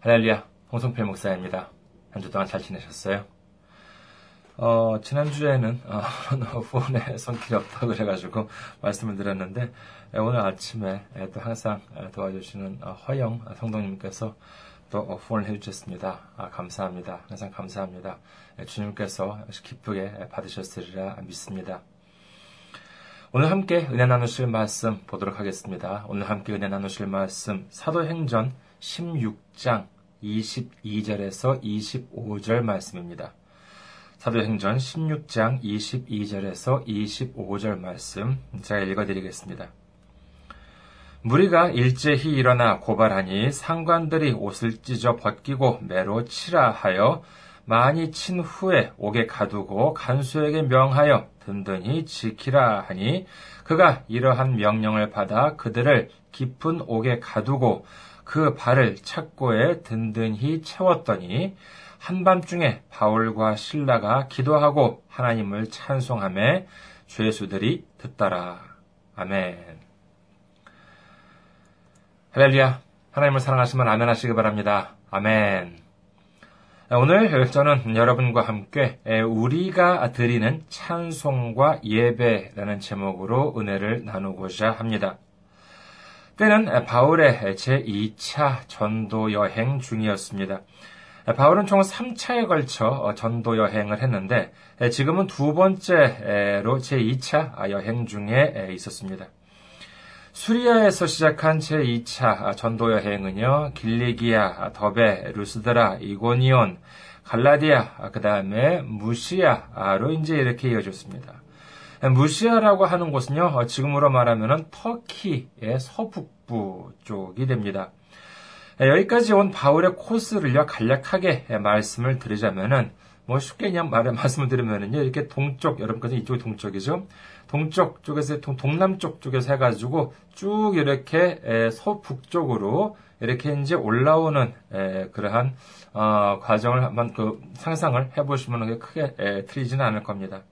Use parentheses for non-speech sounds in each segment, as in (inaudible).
할렐루야, 홍성필 목사입니다. 한 주 동안 잘 지내셨어요? 어, 지난주에는, 어, (laughs) 후원에 손길이 없다고 그래가지고 말씀을 드렸는데, 예, 오늘 아침에 예, 또 항상 예, 도와주시는 어, 허영 성도님께서 또 후원을 해주셨습니다. 아, 감사합니다. 항상 감사합니다. 주님께서 기쁘게 받으셨으리라 믿습니다. 오늘 함께 은혜 나누실 말씀 보도록 하겠습니다. 오늘 함께 은혜 나누실 말씀 사도행전 16장 22절에서 25절 말씀입니다. 사도행전 16장 22절에서 25절 말씀 제가 읽어드리겠습니다. 무리가 일제히 일어나 고발하니 상관들이 옷을 찢어 벗기고 매로 치라 하여 많이 친 후에 옥에 가두고 간수에게 명하여 든든히 지키라 하니 그가 이러한 명령을 받아 그들을 깊은 옥에 가두고 그 발을 착고에 든든히 채웠더니 한밤중에 바울과 신라가 기도하고 하나님을 찬송함에 죄수들이 듣더라. 아멘. 할렐루야. 하나님을 사랑하시면 아멘 하시기 바랍니다. 아멘. 오늘 저는 여러분과 함께 우리가 드리는 찬송과 예배라는 제목으로 은혜를 나누고자 합니다. 때는 바울의 제2차 전도 여행 중이었습니다. 바울은 총 3차에 걸쳐 전도 여행을 했는데 지금은 두 번째로 제2차 여행 중에 있었습니다. 수리아에서 시작한 제2차 전도 여행은요, 길리기아, 더베, 루스드라, 이고니온, 갈라디아, 그 다음에 무시아로 이제 이렇게 이어졌습니다. 무시아라고 하는 곳은요, 지금으로 말하면 터키의 서북부 쪽이 됩니다. 여기까지 온 바울의 코스를요, 간략하게 말씀을 드리자면은, 뭐 쉽게 그냥 말을 (laughs) 말씀을 드리면은요, 이렇게 동쪽, 여러분까지 이쪽이 동쪽이죠. 동쪽 쪽에서 동남쪽 쪽에서 해가지고 쭉 이렇게 서북쪽으로 이렇게 이제 올라오는 그러한 어, 과정을 한번 그 상상을 해보시면 크게 틀리지는 않을 겁니다.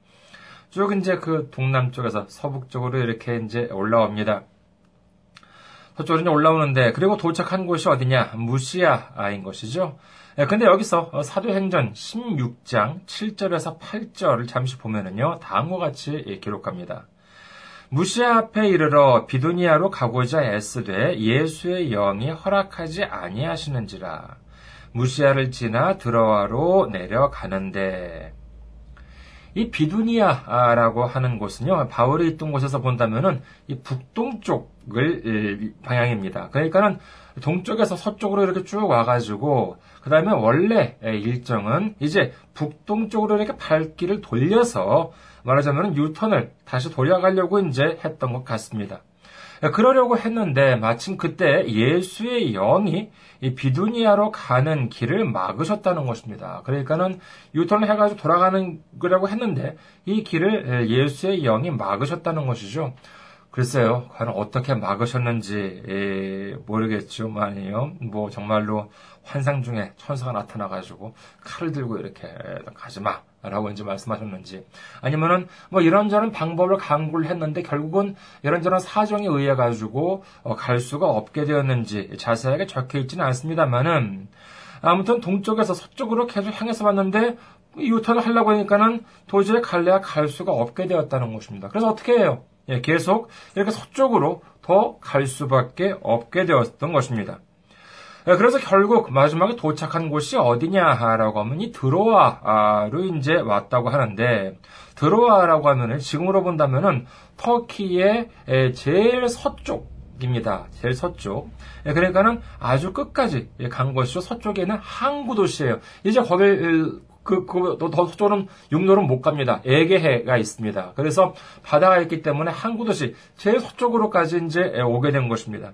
쭉 이제 그 동남쪽에서 서북쪽으로 이렇게 이제 올라옵니다. 서쪽으로 올라오는데 그리고 도착한 곳이 어디냐 무시아인 것이죠. 근데 여기서 사도행전 16장 7절에서 8절을 잠시 보면은요, 다음과 같이 기록합니다. 무시아 앞에 이르러 비두니아로 가고자 애쓰되 예수의 영이 허락하지 아니하시는지라. 무시아를 지나 드러와로 내려가는데 이 비두니아라고 하는 곳은요, 바울이 있던 곳에서 본다면은 이 북동쪽을 방향입니다. 그러니까는 동쪽에서 서쪽으로 이렇게 쭉 와가지고, 그 다음에 원래 일정은 이제 북동쪽으로 이렇게 발길을 돌려서 말하자면 유턴을 다시 돌려가려고 이제 했던 것 같습니다. 그러려고 했는데 마침 그때 예수의 영이 이 비두니아로 가는 길을 막으셨다는 것입니다. 그러니까는 유턴을 해가지고 돌아가는 거라고 했는데 이 길을 예수의 영이 막으셨다는 것이죠. 글쎄요, 과연 어떻게 막으셨는지 모르겠죠만요. 뭐 정말로 환상 중에 천사가 나타나가지고 칼을 들고 이렇게 가지 마. 라고 이제 말씀하셨는지 아니면은 뭐 이런저런 방법을 강구를 했는데 결국은 이런저런 사정에 의해 가지고 어, 갈 수가 없게 되었는지 자세하게 적혀 있지는 않습니다만은 아무튼 동쪽에서 서쪽으로 계속 향해서 왔는데 유턴을 하려고 하니까는 도저히 갈래야 갈 수가 없게 되었다는 것입니다. 그래서 어떻게 해요? 예, 계속 이렇게 서쪽으로 더 갈 수밖에 없게 되었던 것입니다. 예, 그래서 결국 마지막에 도착한 곳이 어디냐라고 하면 이 드로아로 이제 왔다고 하는데 드로아라고 하면은 지금으로 본다면은 터키의 예, 제일 서쪽 입니다. 제일 서쪽. 예, 그러니까는 아주 끝까지 간 것이죠. 서쪽에는 항구 도시예요. 이제 거길 그, 그, 더 서쪽은 육로는 못 갑니다. 에게해가 있습니다. 그래서 바다가 있기 때문에 항구도시 제일 서쪽으로까지 이제 오게 된 것입니다.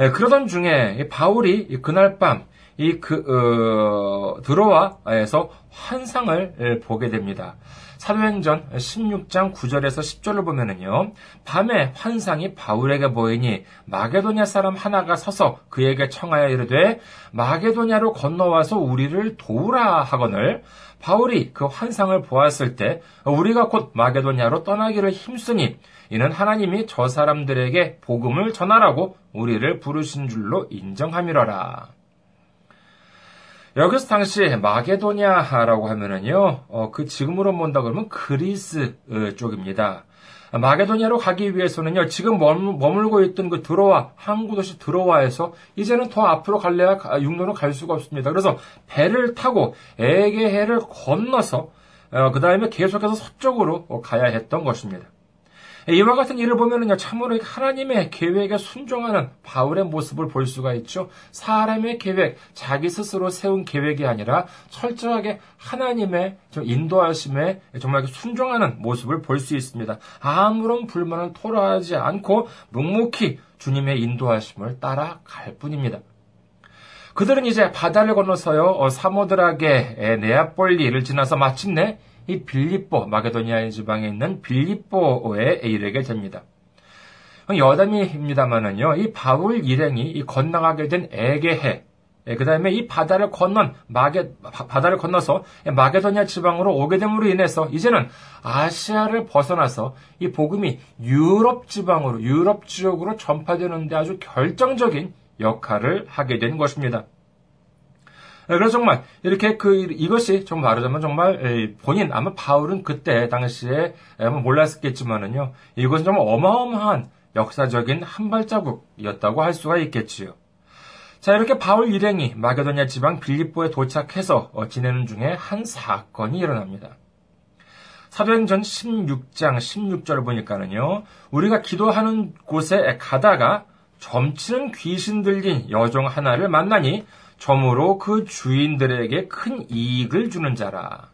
예, 그러던 중에 바울이 그날 밤 이 그, 어, 드로아에서 환상을 보게 됩니다. 사도행전 16장 9절에서 10절을 보면은요, 밤에 환상이 바울에게 보이니 마게도냐 사람 하나가 서서 그에게 청하여 이르되 마게도냐로 건너와서 우리를 도우라 하거늘 바울이 그 환상을 보았을 때 우리가 곧 마게도냐로 떠나기를 힘쓰니 이는 하나님이 저 사람들에게 복음을 전하라고 우리를 부르신 줄로 인정함이러라. 여기서 당시 마게도냐라고 하면은요, 어, 그 지금으로 본다 그러면 그리스 어, 쪽입니다. 마게도냐로 가기 위해서는요, 지금 머물고 있던 그 드로와, 항구 도시 드로와에서 이제는 더 앞으로 갈래야 육로로 갈 수가 없습니다. 그래서 배를 타고 에게해를 건너서, 어, 그 다음에 계속해서 서쪽으로 가야 했던 것입니다. 이와 같은 일을 보면은요, 참으로 하나님의 계획에 순종하는 바울의 모습을 볼 수가 있죠. 사람의 계획, 자기 스스로 세운 계획이 아니라 철저하게 하나님의 인도하심에 정말 순종하는 모습을 볼 수 있습니다. 아무런 불만을 토로하지 않고 묵묵히 주님의 인도하심을 따라갈 뿐입니다. 그들은 이제 바다를 건너서요, 어, 사모들에게 네아폴리를 지나서 마침내 이 빌립보, 마게도니아 지방에 있는 빌립보에 이르게 됩니다. 여담입니다만은요, 이 바울 일행이 이 건너가게 된 에게해, 예, 그 다음에 이 바다를 건넌, 마게, 바다를 건너서 마게도니아 지방으로 오게 됨으로 인해서 이제는 아시아를 벗어나서 이 복음이 유럽 지방으로, 유럽 지역으로 전파되는데 아주 결정적인 역할을 하게 된 것입니다. 네, 그래서 정말 이렇게 그 이것이 좀 말하자면 정말 본인 아마 바울은 그때 당시에 몰랐겠지만은요 이것은 정말 어마어마한 역사적인 한 발자국이었다고 할 수가 있겠지요. 자 이렇게 바울 일행이 마게도냐 지방 빌립보에 도착해서 어, 지내는 중에 한 사건이 일어납니다. 사도행전 16장 16절을 보니까는요 우리가 기도하는 곳에 가다가 점치는 귀신 들린 여종 하나를 만나니 점으로 그 주인들에게 큰 이익을 주는 자라.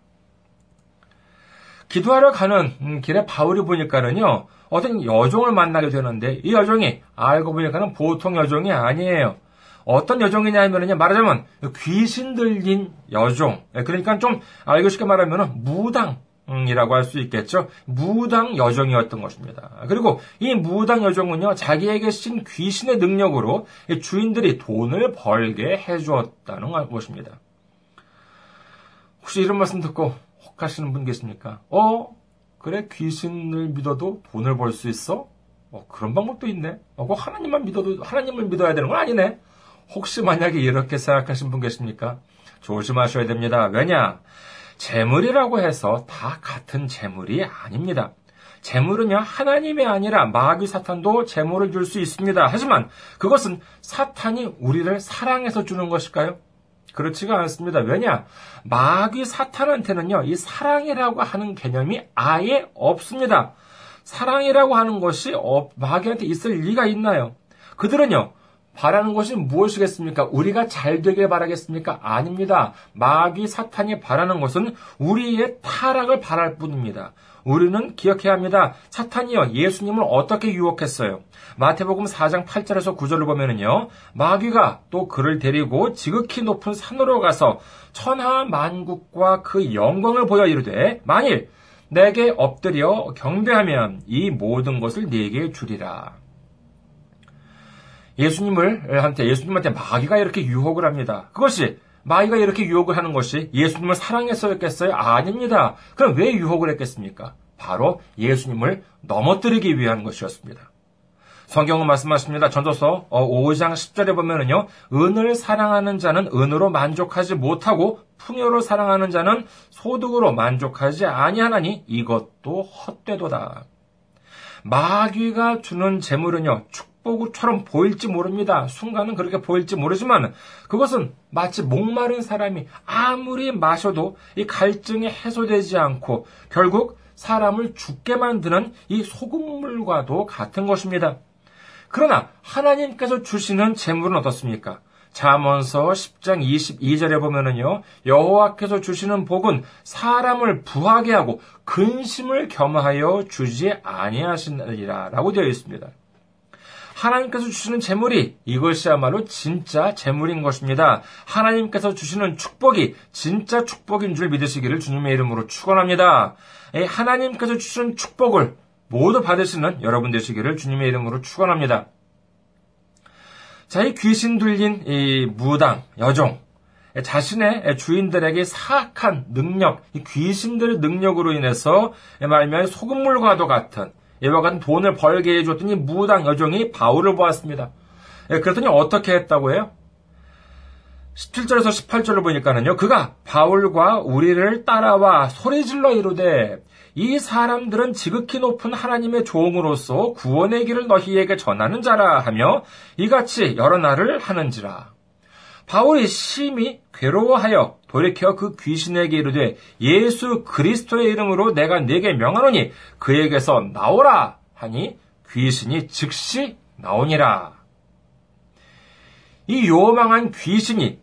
기도하러 가는 길에 바울이 보니까는요, 어떤 여종을 만나게 되는데, 이 여종이 알고 보니까는 보통 여종이 아니에요. 어떤 여종이냐 하면은요, 말하자면 귀신 들린 여종. 그러니까 좀 알고 쉽게 말하면 무당. 이라고 할 수 있겠죠. 무당 여종이었던 것입니다. 그리고 이 무당 여종은요, 자기에게 신 귀신의 능력으로 주인들이 돈을 벌게 해주었다는 것입니다. 혹시 이런 말씀 듣고 혹하시는 분 계십니까? 어? 그래, 귀신을 믿어도 돈을 벌 수 있어? 어, 그런 방법도 있네. 어, 꼭 하나님만 믿어도, 하나님을 믿어야 되는 건 아니네. 혹시 만약에 이렇게 생각하신 분 계십니까? 조심하셔야 됩니다. 왜냐? 재물이라고 해서 다 같은 재물이 아닙니다. 재물은요, 하나님이 아니라 마귀 사탄도 재물을 줄 수 있습니다. 하지만 그것은 사탄이 우리를 사랑해서 주는 것일까요? 그렇지가 않습니다. 왜냐? 마귀 사탄한테는요, 이 사랑이라고 하는 개념이 아예 없습니다. 사랑이라고 하는 것이 마귀한테 있을 리가 있나요? 그들은요, 바라는 것이 무엇이겠습니까? 우리가 잘 되길 바라겠습니까? 아닙니다. 마귀 사탄이 바라는 것은 우리의 타락을 바랄 뿐입니다. 우리는 기억해야 합니다. 사탄이요, 예수님을 어떻게 유혹했어요? 마태복음 4장 8절에서 9절을 보면은요, 마귀가 또 그를 데리고 지극히 높은 산으로 가서 천하 만국과 그 영광을 보여 이르되, 만일 내게 엎드려 경배하면 이 모든 것을 네게 주리라. 예수님을 한테 예수님한테 마귀가 이렇게 유혹을 합니다. 그것이 마귀가 이렇게 유혹을 하는 것이 예수님을 사랑해서였겠어요? 아닙니다. 그럼 왜 유혹을 했겠습니까? 바로 예수님을 넘어뜨리기 위한 것이었습니다. 성경은 말씀하십니다. 전도서 5장 어, 10절에 보면은요, 은을 사랑하는 자는 은으로 만족하지 못하고 풍요로 사랑하는 자는 소득으로 만족하지 아니하나니 이것도 헛되도다. 마귀가 주는 재물은요, 축 복처럼 보일지 모릅니다. 순간은 그렇게 보일지 모르지만 그것은 마치 목마른 사람이 아무리 마셔도 이 갈증이 해소되지 않고 결국 사람을 죽게 만드는 이 소금물과도 같은 것입니다. 그러나 하나님께서 주시는 재물은 어떻습니까? 잠언서 10장 22절에 보면은요. 여호와께서 주시는 복은 사람을 부하게 하고 근심을 겸하여 주지 아니하시느니라라고 되어 있습니다. 하나님께서 주시는 재물이 이것이야말로 진짜 재물인 것입니다. 하나님께서 주시는 축복이 진짜 축복인 줄 믿으시기를 주님의 이름으로 축원합니다. 하나님께서 주시는 축복을 모두 받으시는 여러분 되시기를 주님의 이름으로 축원합니다. 자, 이 귀신 들린 이 무당, 여종, 자신의 주인들에게 사악한 능력, 이 귀신들의 능력으로 인해서 말하면 소금물과도 같은 이와 같은 돈을 벌게 해줬더니 무당 여종이 바울을 보았습니다. 예, 그랬더니 어떻게 했다고 해요? 17절에서 18절을 보니까는요, 그가 바울과 우리를 따라와 소리질러 이르되 이 사람들은 지극히 높은 하나님의 종으로서 구원의 길을 너희에게 전하는 자라 하며 이같이 여러 날을 하는지라. 바울이 심히 괴로워하여 돌이켜 그 귀신에게 이르되 예수 그리스도의 이름으로 내가 네게 명하노니 그에게서 나오라 하니 귀신이 즉시 나오니라. 이 요망한 귀신이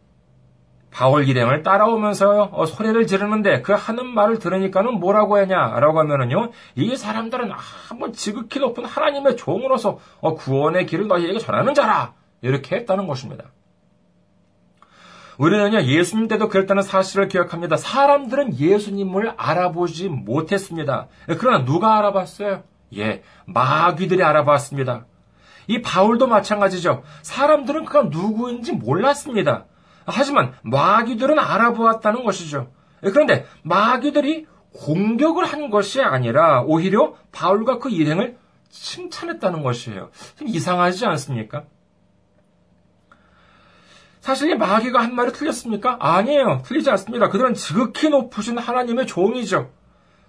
바울 일행을 따라오면서 어, 소리를 지르는데 그 하는 말을 들으니까는 뭐라고 하냐라고 하면은요 이 사람들은 한번 지극히 높은 하나님의 종으로서 어, 구원의 길을 너희에게 전하는 자라 이렇게 했다는 것입니다. 우리는요 예수님 때도 그랬다는 사실을 기억합니다. 사람들은 예수님을 알아보지 못했습니다. 그러나 누가 알아봤어요? 예, 마귀들이 알아봤습니다. 이 바울도 마찬가지죠. 사람들은 그가 누구인지 몰랐습니다. 하지만 마귀들은 알아보았다는 것이죠. 그런데 마귀들이 공격을 한 것이 아니라 오히려 바울과 그 일행을 칭찬했다는 것이에요. 좀 이상하지 않습니까? 사실 이 마귀가 한 말이 틀렸습니까? 아니에요. 틀리지 않습니다. 그들은 지극히 높으신 하나님의 종이죠.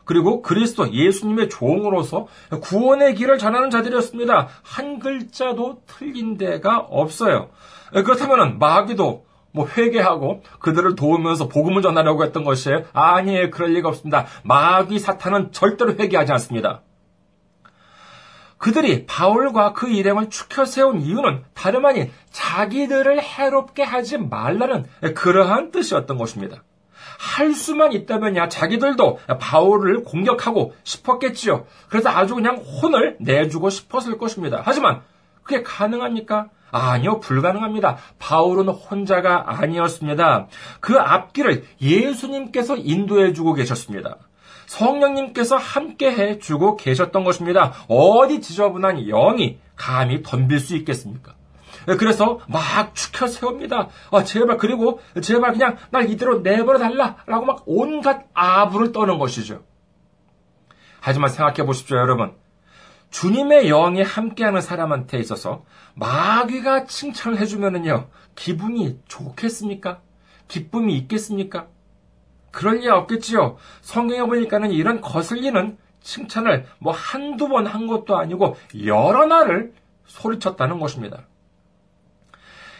그리고 그리스도 예수님의 종으로서 구원의 길을 전하는 자들이었습니다. 한 글자도 틀린 데가 없어요. 그렇다면 마귀도 뭐 회개하고 그들을 도우면서 복음을 전하려고 했던 것이에요. 아니에요. 그럴 리가 없습니다. 마귀 사탄은 절대로 회개하지 않습니다. 그들이 바울과 그 일행을 추켜 세운 이유는 다름 아닌 자기들을 해롭게 하지 말라는 그러한 뜻이었던 것입니다. 할 수만 있다면야 자기들도 바울을 공격하고 싶었겠지요. 그래서 아주 그냥 혼을 내주고 싶었을 것입니다. 하지만 그게 가능합니까? 아니요, 불가능합니다. 바울은 혼자가 아니었습니다. 그 앞길을 예수님께서 인도해 주고 계셨습니다. 성령님께서 함께 해 주고 계셨던 것입니다. 어디 지저분한 영이 감히 덤빌 수 있겠습니까? 그래서 막 축혀 세웁니다. 아, 제발, 그리고 제발 그냥 날 이대로 내버려 달라. 라고 막 온갖 아부를 떠는 것이죠. 하지만 생각해 보십시오, 여러분. 주님의 영이 함께하는 사람한테 있어서 마귀가 칭찬을 해주면은요, 기분이 좋겠습니까? 기쁨이 있겠습니까? 그럴 리 없겠지요. 성경에 보니까는 이런 거슬리는 칭찬을 뭐 한두 번 한 것도 아니고 여러 날을 소리쳤다는 것입니다.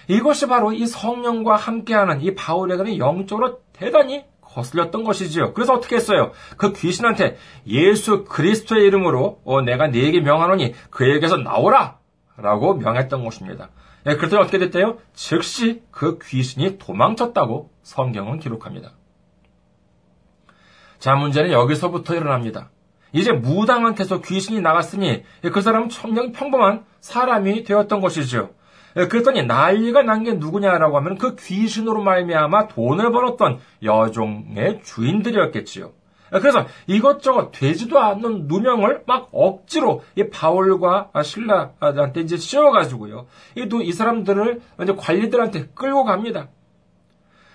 이것이 바로 이 성령과 함께하는 이 바울에게는 영적으로 대단히 거슬렸던 것이지요. 그래서 어떻게 했어요? 그 귀신한테 예수 그리스도의 이름으로 어, 내가 네게 명하노니 그에게서 나오라! 라고 명했던 것입니다. 예, 그랬더니 어떻게 됐대요? 즉시 그 귀신이 도망쳤다고 성경은 기록합니다. 자, 문제는 여기서부터 일어납니다. 이제 무당한테서 귀신이 나갔으니 그 사람은 청량 평범한 사람이 되었던 것이죠. 예, 그랬더니 난리가 난 게 누구냐라고 하면 그 귀신으로 말미암아 돈을 벌었던 여종의 주인들이었겠지요. 예, 그래서 이것저것 되지도 않는 누명을 막 억지로 이 바울과 신라한테 이제 씌워가지고요. 이, 이 사람들을 이제 관리들한테 끌고 갑니다.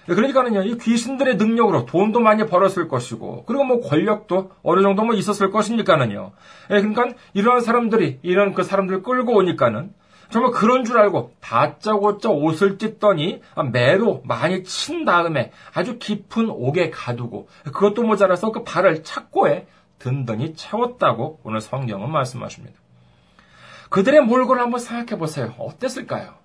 예, 그러니까는요, 이 귀신들의 능력으로 돈도 많이 벌었을 것이고, 그리고 뭐 권력도 어느 정도 뭐 있었을 것이니까는요. 그러니까 이런 사람들이, 이런 그 사람들을 끌고 오니까는 정말 그런 줄 알고 다짜고짜 옷을 찢더니 매로 많이 친 다음에 아주 깊은 옥에 가두고 그것도 모자라서 그 발을 착고에 든든히 채웠다고 오늘 성경은 말씀하십니다. 그들의 몰골을 한번 생각해 보세요. 어땠을까요?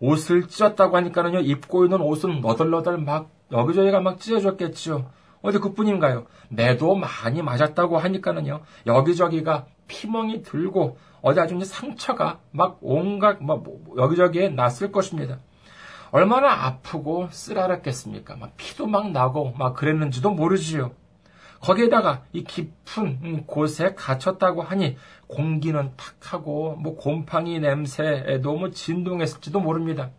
옷을 찢었다고 하니까는요, 입고 있는 옷은 너덜너덜 막 여기저기가 막 찢어졌겠죠. 어디 그뿐인가요? 매도 많이 맞았다고 하니까는요, 여기저기가 피멍이 들고 어디 아주 상처가 막 온갖 막 뭐, 뭐, 여기저기에 났을 것입니다. 얼마나 아프고 쓰라렸겠습니까? 막 피도 막 나고 막 그랬는지도 모르지요. 거기에다가 이 깊은 곳에 갇혔다고 하니 공기는 탁하고 뭐 곰팡이 냄새에 너무 진동했을지도 모릅니다.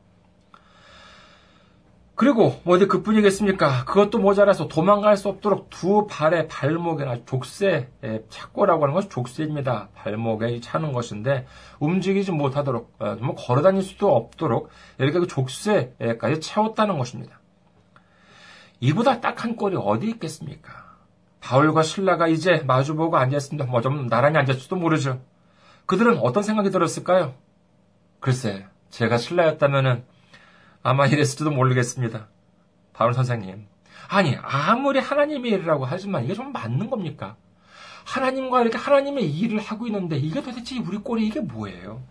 그리고 뭐 어디 그뿐이겠습니까? 그것도 모자라서 도망갈 수 없도록 두 발의 발목에나 족쇄 착고라고 하는 것이 족쇄입니다. 발목에 차는 것인데 움직이지 못하도록 어, 뭐 걸어다닐 수도 없도록 이렇게 그 족쇄까지 채웠다는 것입니다. 이보다 딱한 꼴이 어디 있겠습니까? 바울과 신라가 이제 마주보고 앉아있습니다. 뭐 좀 나란히 앉았지도 모르죠. 그들은 어떤 생각이 들었을까요? 글쎄, 제가 신라였다면은 아마 이랬을지도 모르겠습니다. 바울 선생님. 아니, 아무리 하나님의 일이라고 하지만 이게 좀 맞는 겁니까? 하나님과 이렇게 하나님의 일을 하고 있는데 이게 도대체 우리 꼴이 이게 뭐예요?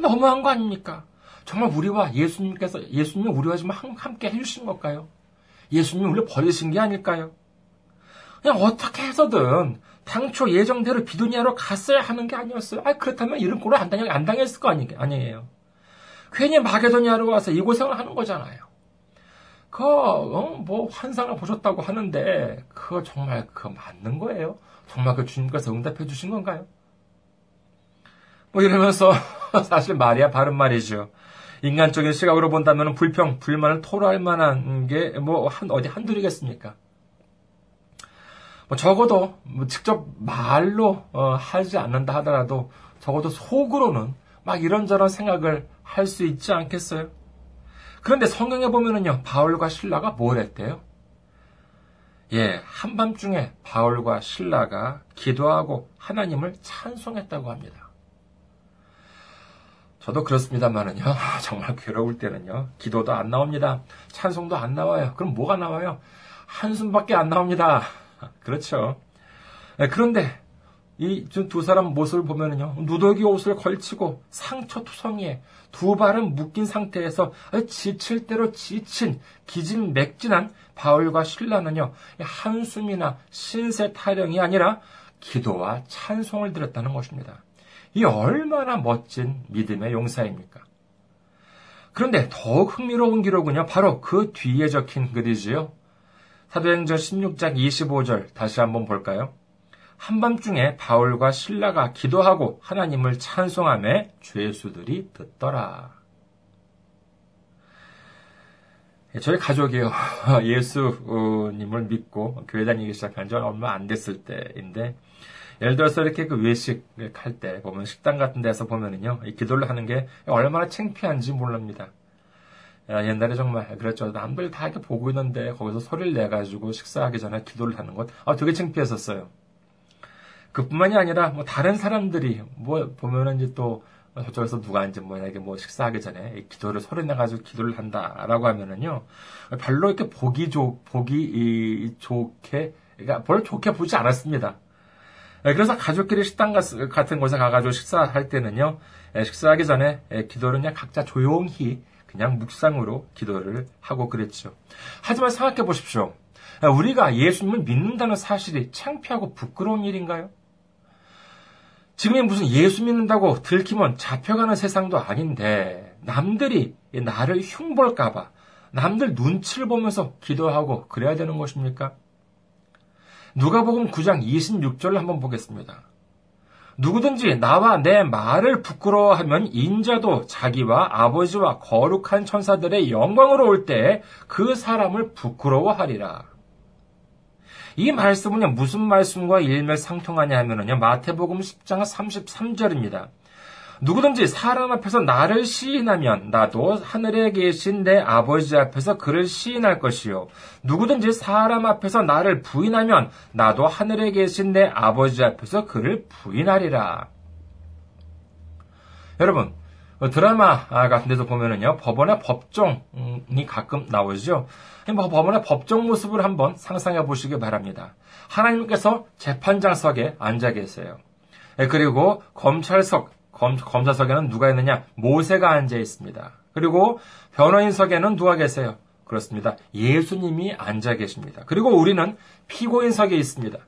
너무한 거 아닙니까? 정말 우리와 예수님께서, 예수님이 우리와 좀 함께 해주신 걸까요? 예수님이 우리를 버리신 게 아닐까요? 그냥 어떻게 해서든 당초 예정대로 비두니아로 갔어야 하는 게 아니었어요. 아, 그렇다면 이런 꼴을 안, 당했, 안 당했을 거 아니, 아니에요. 괜히 마게도니아로 와서 이 고생을 하는 거잖아요. 그, 어, 뭐, 환상을 보셨다고 하는데, 그거 정말, 그 맞는 거예요? 정말 그 주님께서 응답해 주신 건가요? 뭐 이러면서, (laughs) 사실 말이야 바른 말이죠. 인간적인 시각으로 본다면 불평, 불만을 토로할 만한 게, 뭐, 한, 어디 한둘이겠습니까? 뭐 적어도, 뭐 직접 말로, 어, 하지 않는다 하더라도, 적어도 속으로는 막 이런저런 생각을 할 수 있지 않겠어요? 그런데 성경에 보면은요, 바울과 신라가 뭘 했대요? 예, 한밤중에 바울과 신라가 기도하고 하나님을 찬송했다고 합니다. 저도 그렇습니다만은요, (laughs) 정말 괴로울 때는요, 기도도 안 나옵니다. 찬송도 안 나와요. 그럼 뭐가 나와요? 한숨밖에 안 나옵니다. (laughs) 그렇죠. 예, 그런데 이 두 사람 모습을 보면은요, 누더기 옷을 걸치고 상처 투성이에 두 발은 묶인 상태에서 지칠 대로 지친 기진맥진한 바울과 신라는요, 한숨이나 신세 타령이 아니라 기도와 찬송을 드렸다는 것입니다. 이 얼마나 멋진 믿음의 용사입니까? 그런데 더욱 흥미로운 기록은요, 바로 그 뒤에 적힌 글이지요. 사도행전 16장 25절 다시 한번 볼까요? 한밤중에 바울과 신라가 기도하고 하나님을 찬송함에 죄수들이 듣더라. 예, 저희 가족이요. (laughs) 예수님을 믿고 교회 다니기 시작한 지 얼마 안 됐을 때인데, 예를 들어서 이렇게 그 외식을 할 때 보면 식당 같은 데서 보면은요, 기도를 하는 게 얼마나 창피한지 모릅니다. 옛날에 정말 그랬죠. 남들 다 이렇게 보고 있는데 거기서 소리를 내가지고 식사하기 전에 기도를 하는 것, 아, 되게 창피했었어요. 그뿐만이 아니라 뭐 다른 사람들이 뭐 보면은 이제 또 저쪽에서 누가 이제 뭐에게 뭐 식사하기 전에 기도를 소리 내가지고 기도를 한다라고 하면은요 별로 이렇게 보기 좋 보기 좋게 그러니까 별로 좋게 보지 않았습니다. 예, 그래서 가족끼리 식당 같은 곳에 가가지고 식사할 때는요 예, 식사하기 전에 예, 기도를 그냥 각자 조용히 그냥 묵상으로 기도를 하고 그랬죠. 하지만 생각해 보십시오. 우리가 예수님을 믿는다는 사실이 창피하고 부끄러운 일인가요? 지금이 무슨 예수 믿는다고 들키면 잡혀가는 세상도 아닌데 남들이 나를 흉볼까봐 남들 눈치를 보면서 기도하고 그래야 되는 것입니까? 누가복음 9장 26절을 한번 보겠습니다. 누구든지 나와 내 말을 부끄러워하면 인자도 자기와 아버지와 거룩한 천사들의 영광으로 올 때 그 사람을 부끄러워하리라. 이 말씀은 무슨 말씀과 일맥상통하냐 하면요. 마태복음 10장 33절입니다. 누구든지 사람 앞에서 나를 시인하면 나도 하늘에 계신 내 아버지 앞에서 그를 시인할 것이요. 누구든지 사람 앞에서 나를 부인하면 나도 하늘에 계신 내 아버지 앞에서 그를 부인하리라. 여러분, 드라마 같은 데서 보면은요, 법원의 법정이 가끔 나오죠. 뭐 법원의 법정 모습을 한번 상상해 보시기 바랍니다. 하나님께서 재판장석에 앉아 계세요. 예, 그리고 검찰석, 검, 검사석에는 누가 있느냐? 모세가 앉아 있습니다. 그리고 변호인석에는 누가 계세요? 그렇습니다. 예수님이 앉아 계십니다. 그리고 우리는 피고인석에 있습니다.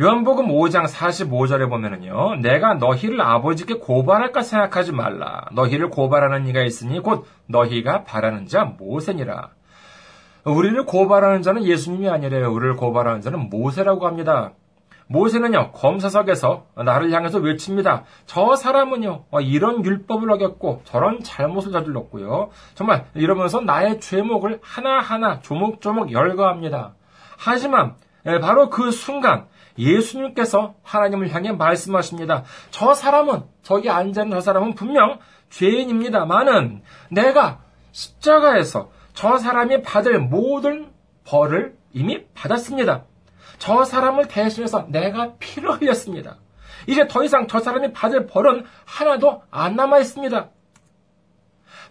요한복음 5장 45절에 보면은요, 내가 너희를 아버지께 고발할까 생각하지 말라. 너희를 고발하는 이가 있으니 곧 너희가 바라는 자 모세니라. 우리를 고발하는 자는 예수님이 아니래요. 우리를 고발하는 자는 모세라고 합니다. 모세는요, 검사석에서 나를 향해서 외칩니다. 저 사람은요, 이런 율법을 어겼고, 저런 잘못을 저질렀고요. 정말 이러면서 나의 죄목을 하나하나 조목조목 열거합니다. 하지만, 예, 바로 그 순간, 예수님께서 하나님을 향해 말씀하십니다. 저 사람은, 저기 앉아있는 저 사람은 분명 죄인입니다만은, 내가 십자가에서 저 사람이 받을 모든 벌을 이미 받았습니다. 저 사람을 대신해서 내가 피를 흘렸습니다. 이제 더 이상 저 사람이 받을 벌은 하나도 안 남아 있습니다.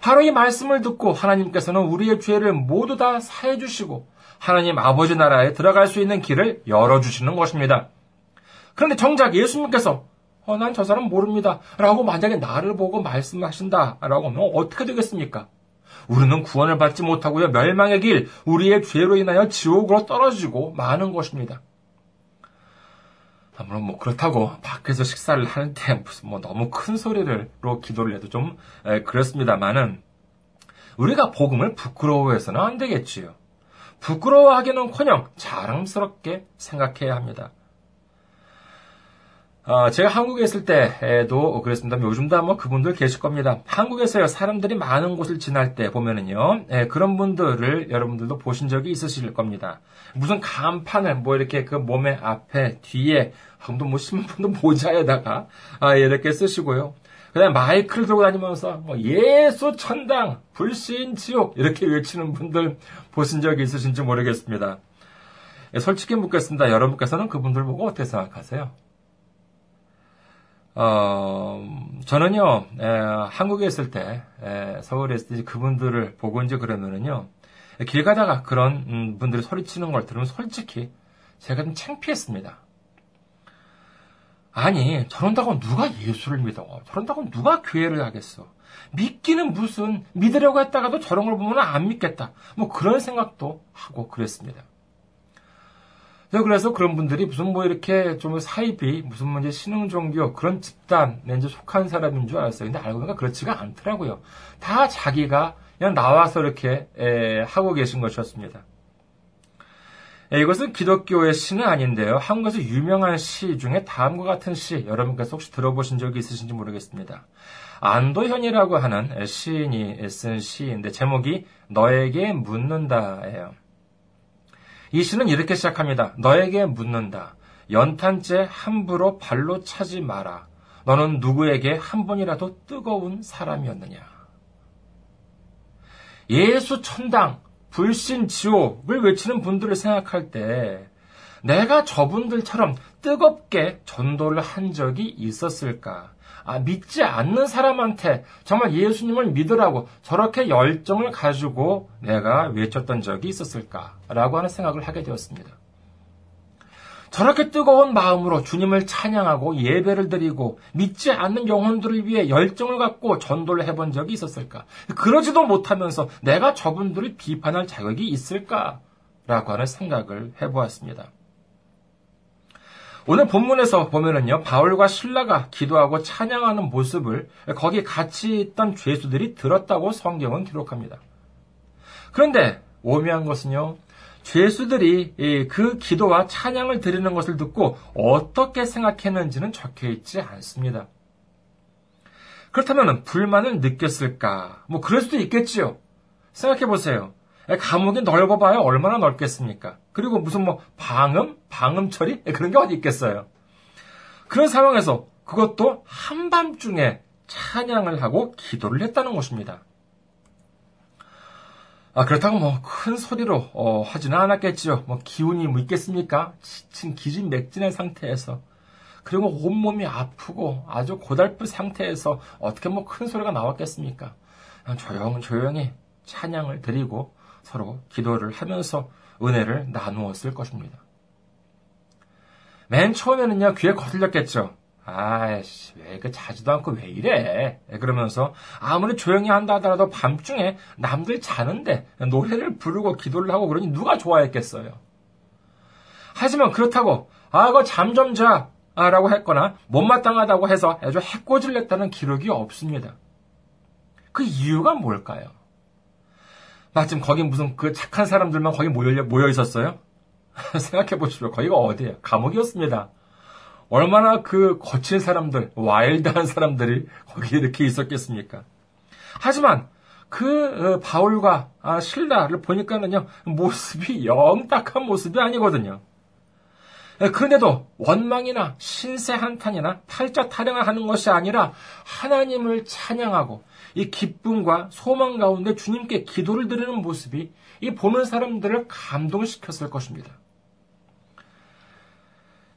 바로 이 말씀을 듣고 하나님께서는 우리의 죄를 모두 다 사해 주시고 하나님 아버지 나라에 들어갈 수 있는 길을 열어 주시는 것입니다. 그런데 정작 예수님께서 어, 난 저 사람 모릅니다. 라고 만약에 나를 보고 말씀하신다. 라고 하면 어떻게 되겠습니까? 우리는 구원을 받지 못하고요. 멸망의 길, 우리의 죄로 인하여 지옥으로 떨어지고 마는 것입니다. 물론 뭐 그렇다고 밖에서 식사를 할때 무슨 뭐 너무 큰 소리를로 기도를 해도 좀 에, 그렇습니다만은 우리가 복음을 부끄러워해서는 안 되겠지요. 부끄러워하기는커녕 자랑스럽게 생각해야 합니다. 어, 제가 한국에 있을 때에도 그랬습니다. 요즘도 아마 그분들 계실 겁니다. 한국에서요, 사람들이 많은 곳을 지날 때 보면은요, 예, 그런 분들을 여러분들도 보신 적이 있으실 겁니다. 무슨 간판을 뭐 이렇게 그 몸의 앞에, 뒤에, 한도 뭐 신분도 모자에다가, 아, 이렇게 쓰시고요. 그 다음에 마이크를 들고 다니면서, 뭐, 예수 천당, 불신 지옥, 이렇게 외치는 분들 보신 적이 있으신지 모르겠습니다. 예, 솔직히 묻겠습니다. 여러분께서는 그분들 보고 어떻게 생각하세요? 어, 저는요, 에, 한국에 있을 때, 에, 서울에 있을 때 그분들을 보고 이제 그러면은요, 길 가다가 그런 음, 분들이 소리치는 걸 들으면 솔직히 제가 좀 창피했습니다. 아니, 저런다고 누가 예수를 믿어? 저런다고 누가 교회를 하겠어? 믿기는 무슨, 믿으려고 했다가도 저런 걸 보면 안 믿겠다. 뭐 그런 생각도 하고 그랬습니다. 그래서 그런 분들이 무슨 뭐 이렇게 좀 사입이 무슨 뭐 신흥 종교 그런 집단에 이제 속한 사람인 줄 알았어요. 근데 알고 보니까 그렇지가 않더라고요. 다 자기가 그냥 나와서 이렇게 에, 하고 계신 것이었습니다. 에, 이것은 기독교의 시는 아닌데요. 한국에서 유명한 시 중에 다음과 같은 시 여러분께서 혹시 들어보신 적이 있으신지 모르겠습니다. 안도현이라고 하는 시인이 쓴 시인데 제목이 너에게 묻는다예요. 이 시는 이렇게 시작합니다. 너에게 묻는다. 연탄재 함부로 발로 차지 마라. 너는 누구에게 한 번이라도 뜨거운 사람이었느냐? 예수 천당, 불신 지옥을 외치는 분들을 생각할 때 내가 저분들처럼 뜨겁게 전도를 한 적이 있었을까? 아, 믿지 않는 사람한테 정말 예수님을 믿으라고 저렇게 열정을 가지고 내가 외쳤던 적이 있었을까라고 하는 생각을 하게 되었습니다. 저렇게 뜨거운 마음으로 주님을 찬양하고 예배를 드리고 믿지 않는 영혼들을 위해 열정을 갖고 전도를 해본 적이 있었을까? 그러지도 못하면서 내가 저분들을 비판할 자격이 있을까 라고 하는 생각을 해보았습니다. 오늘 본문에서 보면은요, 바울과 신라가 기도하고 찬양하는 모습을 거기 같이 있던 죄수들이 들었다고 성경은 기록합니다. 그런데 오묘한 것은요, 죄수들이 그 기도와 찬양을 드리는 것을 듣고 어떻게 생각했는지는 적혀 있지 않습니다. 그렇다면 불만을 느꼈을까? 뭐 그럴 수도 있겠지요. 생각해 보세요. 감옥이 넓어봐야 얼마나 넓겠습니까? 그리고 무슨 뭐 방음, 방음 처리 (laughs) 그런 게 어디 있겠어요? 그런 상황에서 그것도 한밤중에 찬양을 하고 기도를 했다는 것입니다. 아, 그렇다고 뭐 큰 소리로 어, 하지는 않았겠지요. 뭐 기운이 뭐 있겠습니까? 지친 기진맥진의 상태에서 그리고 온몸이 아프고 아주 고달픈 상태에서 어떻게 뭐 큰 소리가 나왔겠습니까? 조용 조용히 찬양을 드리고 서로 기도를 하면서 은혜를 나누었을 것입니다. 맨 처음에는요, 귀에 거슬렸겠죠. 아이씨, 왜 그 자지도 않고 왜 이래? 그러면서 아무리 조용히 한다 하더라도 밤중에 남들 자는데 노래를 부르고 기도를 하고 그러니 누가 좋아했겠어요? 하지만 그렇다고, 아, 그거 잠좀 자. 라고 했거나 못마땅하다고 해서 아주 해코지를 냈다는 기록이 없습니다. 그 이유가 뭘까요? 마침 거기 무슨 그 착한 사람들만 거기 모여, 모여 있었어요? (laughs) 생각해 보십시오. 거기가 어디예요? 감옥이었습니다. 얼마나 그 거친 사람들, 와일드한 사람들이 거기 이렇게 있었겠습니까? 하지만 그 어, 바울과 아, 신라를 보니까는요 모습이 영 딱한 모습이 아니거든요. 예, 그런데도 원망이나 신세 한탄이나 팔자 타령을 하는 것이 아니라 하나님을 찬양하고 이 기쁨과 소망 가운데 주님께 기도를 드리는 모습이 이 보는 사람들을 감동시켰을 것입니다.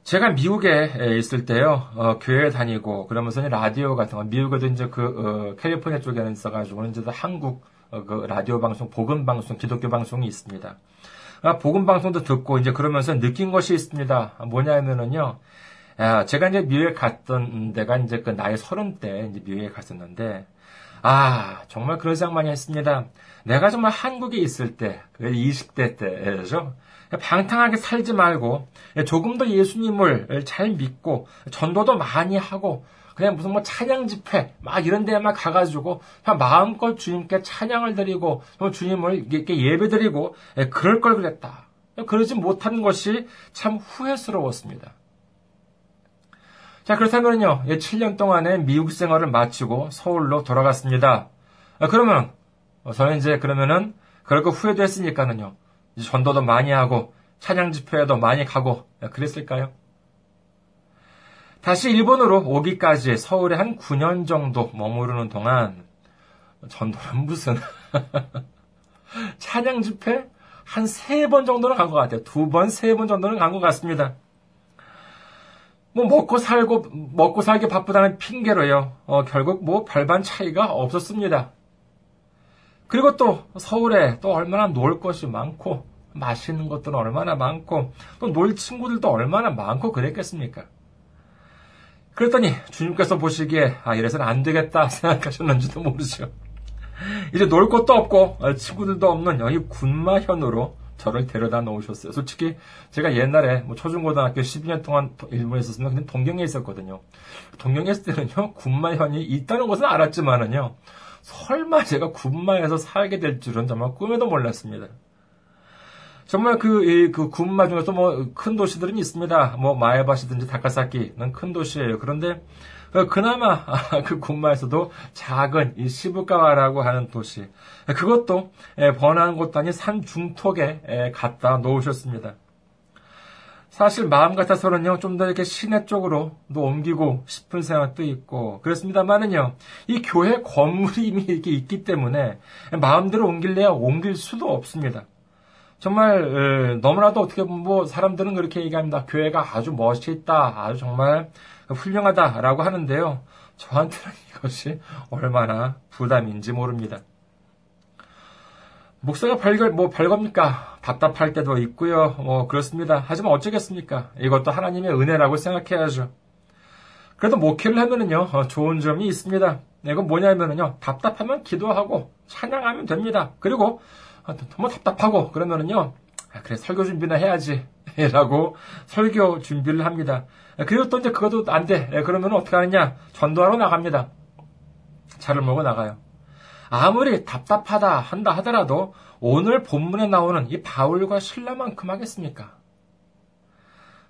제가 미국에 있을 때요, 어, 교회 다니고, 그러면서 라디오 같은 거, 미국에도 이제 그, 어, 캘리포니아 쪽에는 있어가지고, 이제 한국, 어, 그 라디오 방송, 복음 방송, 기독교 방송이 있습니다. 아, 복음 방송도 듣고, 이제 그러면서 느낀 것이 있습니다. 뭐냐면은요, 아, 제가 이제 미국에 갔던 데가 이제 그 나이 서른 때 이제 미국에 갔었는데, 아, 정말 그런 생각 많이 했습니다. 내가 정말 한국에 있을 때, 20대 때죠. 방탕하게 살지 말고 조금 더 예수님을 잘 믿고 전도도 많이 하고 그냥 무슨 뭐 찬양 집회 막 이런 데만 가가지고 그냥 마음껏 주님께 찬양을 드리고 주님을 이렇게 예배 드리고 그럴 걸 그랬다. 그러지 못한 것이 참 후회스러웠습니다. 자, 그렇다면요, 7년 동안의 미국 생활을 마치고 서울로 돌아갔습니다. 그러면, 저는 이제 그러면은, 그럴 거 후회도 했으니까는요, 전도도 많이 하고 찬양 집회에도 많이 가고 그랬을까요? 다시 일본으로 오기까지 서울에 한 9년 정도 머무르는 동안 전도는 무슨 (laughs) 찬양 집회 한 세 번 정도는 간 것 같아요. 두 번, 세 번 정도는 간 것 같습니다. 뭐 먹고 살고 먹고 살기 바쁘다는 핑계로요. 어, 결국 뭐 별반 차이가 없었습니다. 그리고 또 서울에 또 얼마나 놀 것이 많고 맛있는 것들은 얼마나 많고 또 놀 친구들도 얼마나 많고 그랬겠습니까? 그랬더니 주님께서 보시기에 아 이래서는 안 되겠다 (laughs) 생각하셨는지도 모르죠. 이제 놀 것도 없고 어, 친구들도 없는 여기 군마현으로 저를 데려다 놓으셨어요. 솔직히 제가 옛날에 뭐 초중고등학교 12년 동안 일본에 있었으면 그냥 동경에 있었거든요. 동경에 있을 때는요 군마현이 있다는 것은 알았지만은요 설마 제가 군마에서 살게 될 줄은 정말 꿈에도 몰랐습니다. 정말 그, 이, 그 군마 중에서 뭐 큰 도시들은 있습니다. 뭐 마에바시든지 다카사키는 큰 도시예요. 그런데 어, 그나마 (laughs) 그 군마에서도 작은 이 시부카와라고 하는 도시 그것도 번화한 곳도 아닌 산 중턱에 갖다 놓으셨습니다. 사실 마음 같아서는요, 좀 더 이렇게 시내 쪽으로 또 옮기고 싶은 생각도 있고, 그렇습니다만은요, 이 교회 건물이 이미 이렇게 있기 때문에 마음대로 옮길래야 옮길 수도 없습니다. 정말, 너무나도 어떻게 보면 뭐 사람들은 그렇게 얘기합니다. 교회가 아주 멋있다, 아주 정말 훌륭하다라고 하는데요. 저한테는 (laughs) 이것이 얼마나 부담인지 모릅니다. 목사가 별걸, 뭐, 별겁니까? 답답할 때도 있고요. 뭐, 그렇습니다. 하지만 어쩌겠습니까? 이것도 하나님의 은혜라고 생각해야죠. 그래도 목회를 하면은요, 어, 좋은 점이 있습니다. 이건 뭐냐면은요, 답답하면 기도하고 찬양하면 됩니다. 그리고, 어, 너무 답답하고, 그러면은요, 아, 그래, 설교 준비나 해야지. 라고 설교 준비를 합니다. 그리고 또 이제 그것도 안 돼. 그러면 어떻게 하느냐? 전도하러 나갑니다. 차를 몰고 나가요. 아무리 답답하다 한다 하더라도 오늘 본문에 나오는 이 바울과 신라만큼 하겠습니까?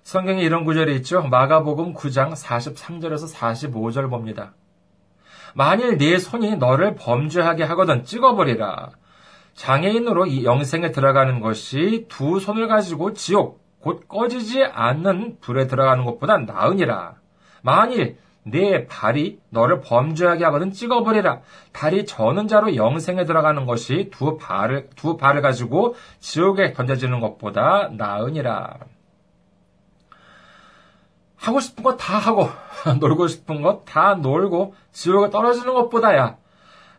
성경에 이런 구절이 있죠. 마가복음 9장 43절에서 45절 봅니다. 만일 네 손이 너를 범죄하게 하거든 찍어버리라. 장애인으로 이 영생에 들어가는 것이 두 손을 가지고 지옥, 곧 꺼지지 않는 불에 들어가는 것보다 나으니라. 만일 내 발이 너를 범죄하게 하거든 찍어버리라. 다리 저는 자로 영생에 들어가는 것이 두 발을, 두 발을 가지고 지옥에 던져지는 것보다 나으니라. 하고 싶은 거 다 하고, (laughs) 놀고 싶은 거다 놀고, 지옥에 떨어지는 것보다야,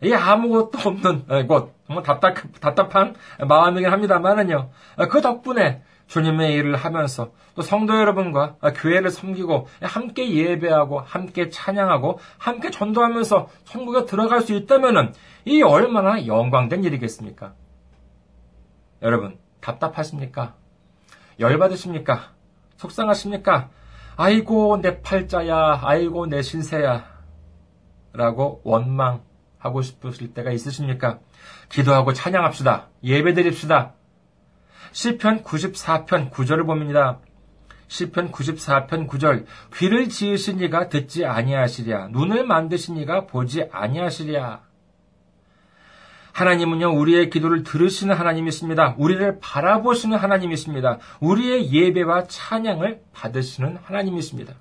이 아무것도 없는 곳, 정말 답답, 답답한 마음이긴 합니다만은요, 그 덕분에 주님의 일을 하면서 또 성도 여러분과 교회를 섬기고 함께 예배하고 함께 찬양하고 함께 전도하면서 천국에 들어갈 수 있다면은 이 얼마나 영광된 일이겠습니까? 여러분 답답하십니까? 열받으십니까? 속상하십니까? 아이고 내 팔자야, 아이고 내 신세야 라고 원망하고 싶으실 때가 있으십니까? 기도하고 찬양합시다. 예배드립시다. 시편 94편 9절을 봅니다. 시편 94편 9절 귀를 지으신 이가 듣지 아니하시랴 눈을 만드신 이가 보지 아니하시랴 하나님은요 우리의 기도를 들으시는 하나님이십니다. 우리를 바라보시는 하나님이십니다. 우리의 예배와 찬양을 받으시는 하나님이십니다.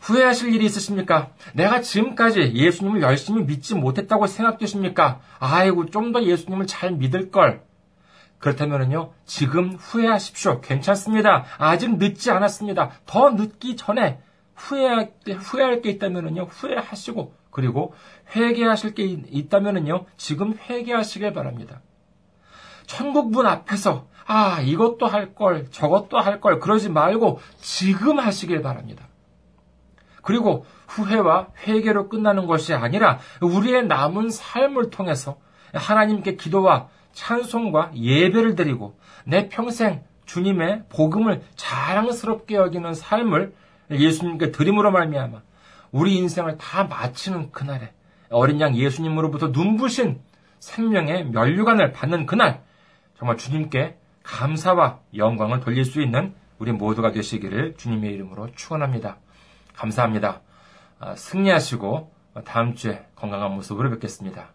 후회하실 일이 있으십니까? 내가 지금까지 예수님을 열심히 믿지 못했다고 생각되십니까? 아이고 좀 더 예수님을 잘 믿을 걸. 그렇다면요, 지금 후회하십시오. 괜찮습니다. 아직 늦지 않았습니다. 더 늦기 전에 후회할, 후회할 게 있다면요, 후회하시고, 그리고 회개하실 게 있다면요, 지금 회개하시길 바랍니다. 천국 문 앞에서, 아, 이것도 할 걸, 저것도 할 걸, 그러지 말고 지금 하시길 바랍니다. 그리고 후회와 회개로 끝나는 것이 아니라 우리의 남은 삶을 통해서 하나님께 기도와 찬송과 예배를 드리고 내 평생 주님의 복음을 자랑스럽게 여기는 삶을 예수님께 드림으로 말미암아 우리 인생을 다 마치는 그날에 어린 양 예수님으로부터 눈부신 생명의 면류관을 받는 그날 정말 주님께 감사와 영광을 돌릴 수 있는 우리 모두가 되시기를 주님의 이름으로 축원합니다. 감사합니다. 아, 승리하시고 다음 주에 건강한 모습으로 뵙겠습니다.